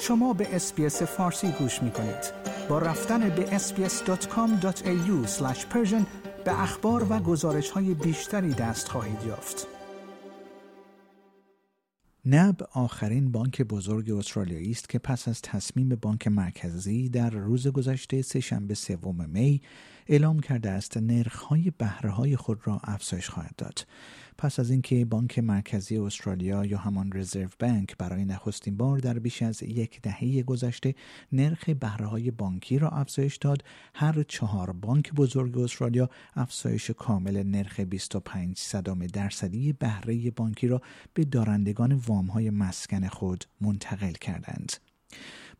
شما به SBS فارسی گوش می کنید. با رفتن به sbs.com.au به اخبار و گزارش های بیشتری دست خواهید یافت. NAB آخرین بانک بزرگ استرالیایی است که پس از تصمیم بانک مرکزی در روز گذشته سه‌شنبه سوم می اعلام کرده است نرخ‌های بهره‌های خود را افزایش خواهد داد. پس از اینکه بانک مرکزی استرالیا یا همان Reserve Bank برای نخستین بار در بیش از یک دهه گذشته نرخ بهره‌های بانکی را افزایش داد، هر چهار بانک بزرگ استرالیا افزایش کامل نرخ 25 صدام درصدی بهره بانکی را به دارندگان وام‌های مسکن خود منتقل کردند.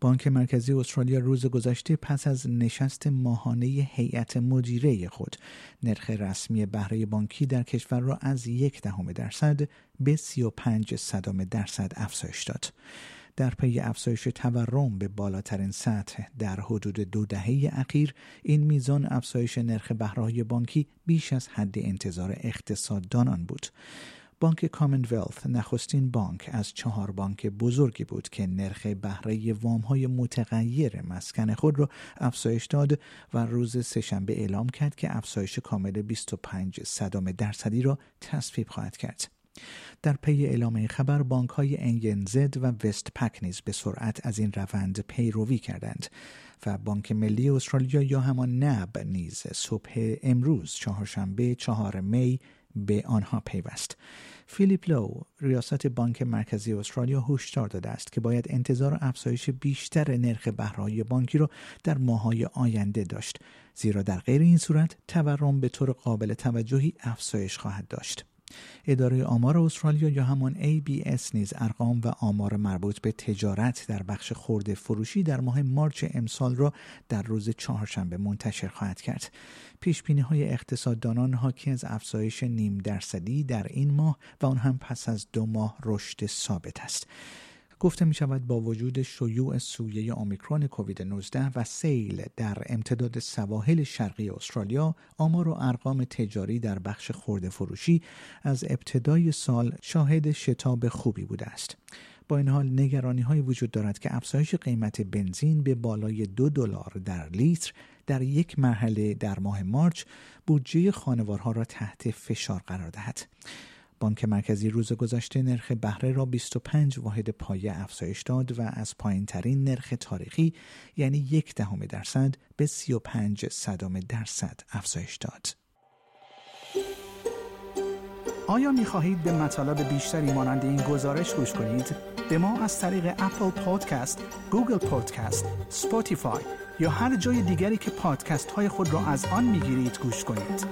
بانک مرکزی استرالیا روز گذشته پس از نشست ماهانه هیئت مدیره خود نرخ رسمی بهره بانکی در کشور را از یک دهم درصد به 35 صدام درصد افزایش داد. در پی افزایش تورم به بالاترین سطح در حدود دو دهه اخیر این میزان افزایش نرخ بهره بانکی بیش از حد انتظار اقتصاددانان بود بانک کامنولث نخستین بانک از چهار بانک بزرگی بود که نرخ بهره وام های متغیر مسکن خود را افزایش داد و روز سهشنبه اعلام کرد که افزایش کامل 25 صدام درصدی را تصویب خواهد کرد. در پی اعلام خبر بانک های و وست پک نیز به سرعت از این روند پیروی کردند و بانک ملی استرالیا یا همان نب نیز صبح امروز چهارشنبه چهار می به آنها پیوست. فیلیپ لو ریاست بانک مرکزی استرالیا هشدار داده است که باید انتظار افزایش بیشتر نرخ بهرهای بانکی را در ماههای آینده داشت زیرا در غیر این صورت تورم به طور قابل توجهی افزایش خواهد داشت. اداره آمار استرالیا یا همان ABS نیز ارقام و آمار مربوط به تجارت در بخش خورده فروشی در ماه مارچ امسال را در روز چهارشنبه منتشر خواهد کرد. پیش بینی های اقتصاددانان حاکی از افزایش نیم درصدی در این ماه و آن هم پس از دو ماه رشد ثابت است. گفته می شود با وجود شیوع سویه آمیکرون کووید 19 و سیل در امتداد سواحل شرقی استرالیا آمار و ارقام تجاری در بخش خورده فروشی از ابتدای سال شاهد شتاب خوبی بوده است. با این حال نگرانی های وجود دارد که افزایش قیمت بنزین به بالای دو دلار در لیتر در یک مرحله در ماه مارچ بودجه خانوارها را تحت فشار قرار دهد. بانک مرکزی روز گذشته نرخ بهره را 25 واحد پایه افزایش داد و از پایین ترین نرخ تاریخی یعنی یک دهم درصد به 35 صدام درصد افزایش داد. آیا می خواهید به مطالب بیشتری مانند این گزارش گوش کنید؟ به ما از طریق Apple Podcasts، Google Podcasts، Spotify یا هر جای دیگری که پادکست های خود را از آن می گیرید گوش کنید؟